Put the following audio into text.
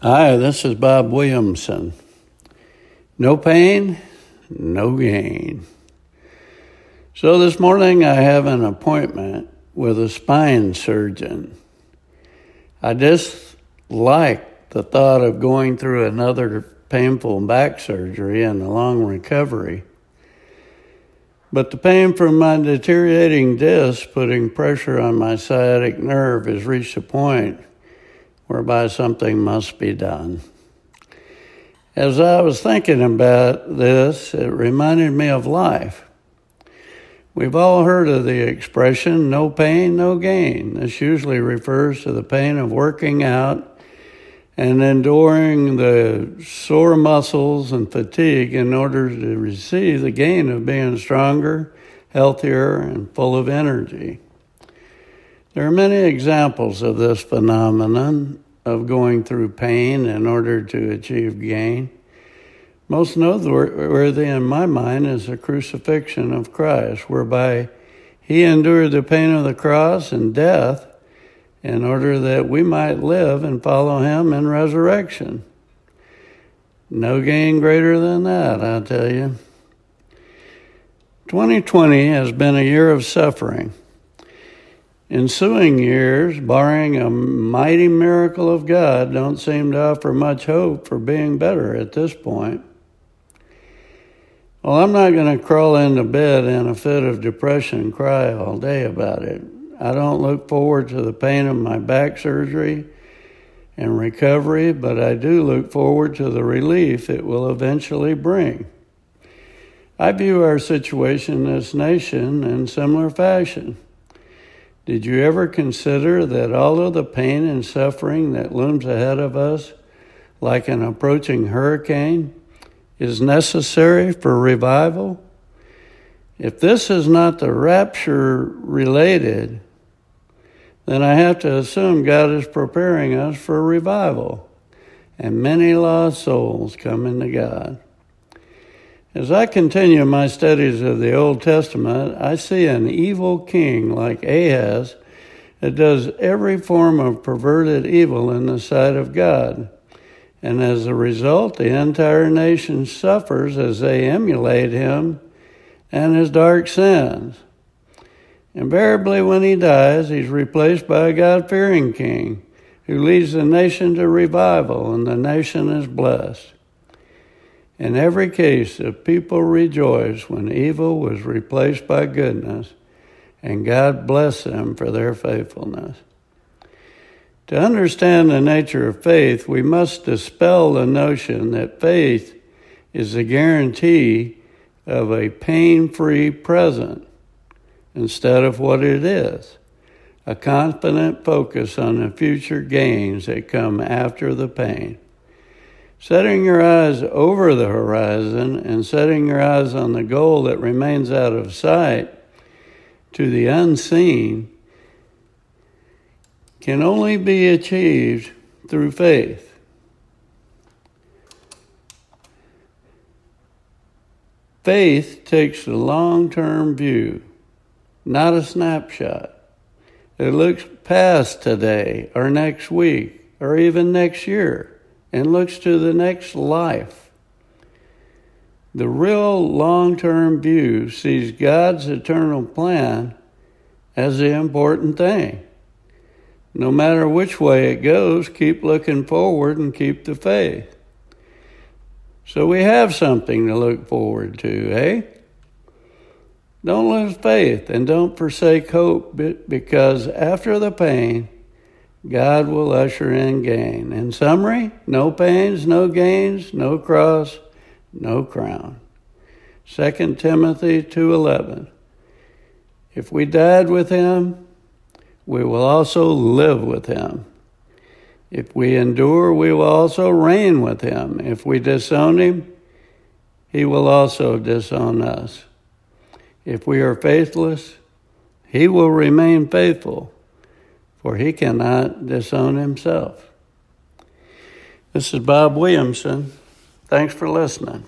Hi, this is Bob Williamson. No pain, no gain. So this morning I have an appointment with a spine surgeon. I dislike the thought of going through another painful back surgery and a long recovery. But the pain from my deteriorating disc putting pressure on my sciatic nerve has reached a point whereby something must be done. As I was thinking about this, it reminded me of life. We've all heard of the expression, no pain, no gain. This usually refers to the pain of working out and enduring the sore muscles and fatigue in order to receive the gain of being stronger, healthier, and full of energy. There are many examples of this phenomenon of going through pain in order to achieve gain. Most noteworthy in my mind is the crucifixion of Christ, whereby he endured the pain of the cross and death in order that we might live and follow him in resurrection. No gain greater than that, I tell you. 2020 has been a year of suffering. Ensuing years, barring a mighty miracle of God, don't seem to offer much hope for being better at this point. Well, I'm not going to crawl into bed in a fit of depression and cry all day about it. I don't look forward to the pain of my back surgery and recovery, but I do look forward to the relief it will eventually bring. I view our situation this nation in similar fashion. Did you ever consider that all of the pain and suffering that looms ahead of us, like an approaching hurricane, is necessary for revival? If this is not the rapture related, then I have to assume God is preparing us for revival and many lost souls coming to God. As I continue my studies of the Old Testament, I see an evil king like Ahaz that does every form of perverted evil in the sight of God. And as a result, the entire nation suffers as they emulate him and his dark sins. Invariably, when he dies, he's replaced by a God fearing king who leads the nation to revival, and the nation is blessed. In every case, the people rejoiced when evil was replaced by goodness, and God blessed them for their faithfulness. To understand the nature of faith, we must dispel the notion that faith is a guarantee of a pain free present instead of what it is a confident focus on the future gains that come after the pain. Setting your eyes over the horizon and setting your eyes on the goal that remains out of sight to the unseen can only be achieved through faith. Faith takes a long term view, not a snapshot. It looks past today or next week or even next year and looks to the next life. The real long term view sees God's eternal plan as the important thing. No matter which way it goes, keep looking forward and keep the faith. So we have something to look forward to, eh? Don't lose faith and don't forsake hope because after the pain, God will usher in gain. In summary, no pains, no gains, no cross, no crown. 2 Timothy 2:11 If we died with him, we will also live with him. If we endure, we will also reign with him. If we disown him, he will also disown us. If we are faithless, he will remain faithful for he cannot disown himself. This is Bob Williamson. Thanks for listening.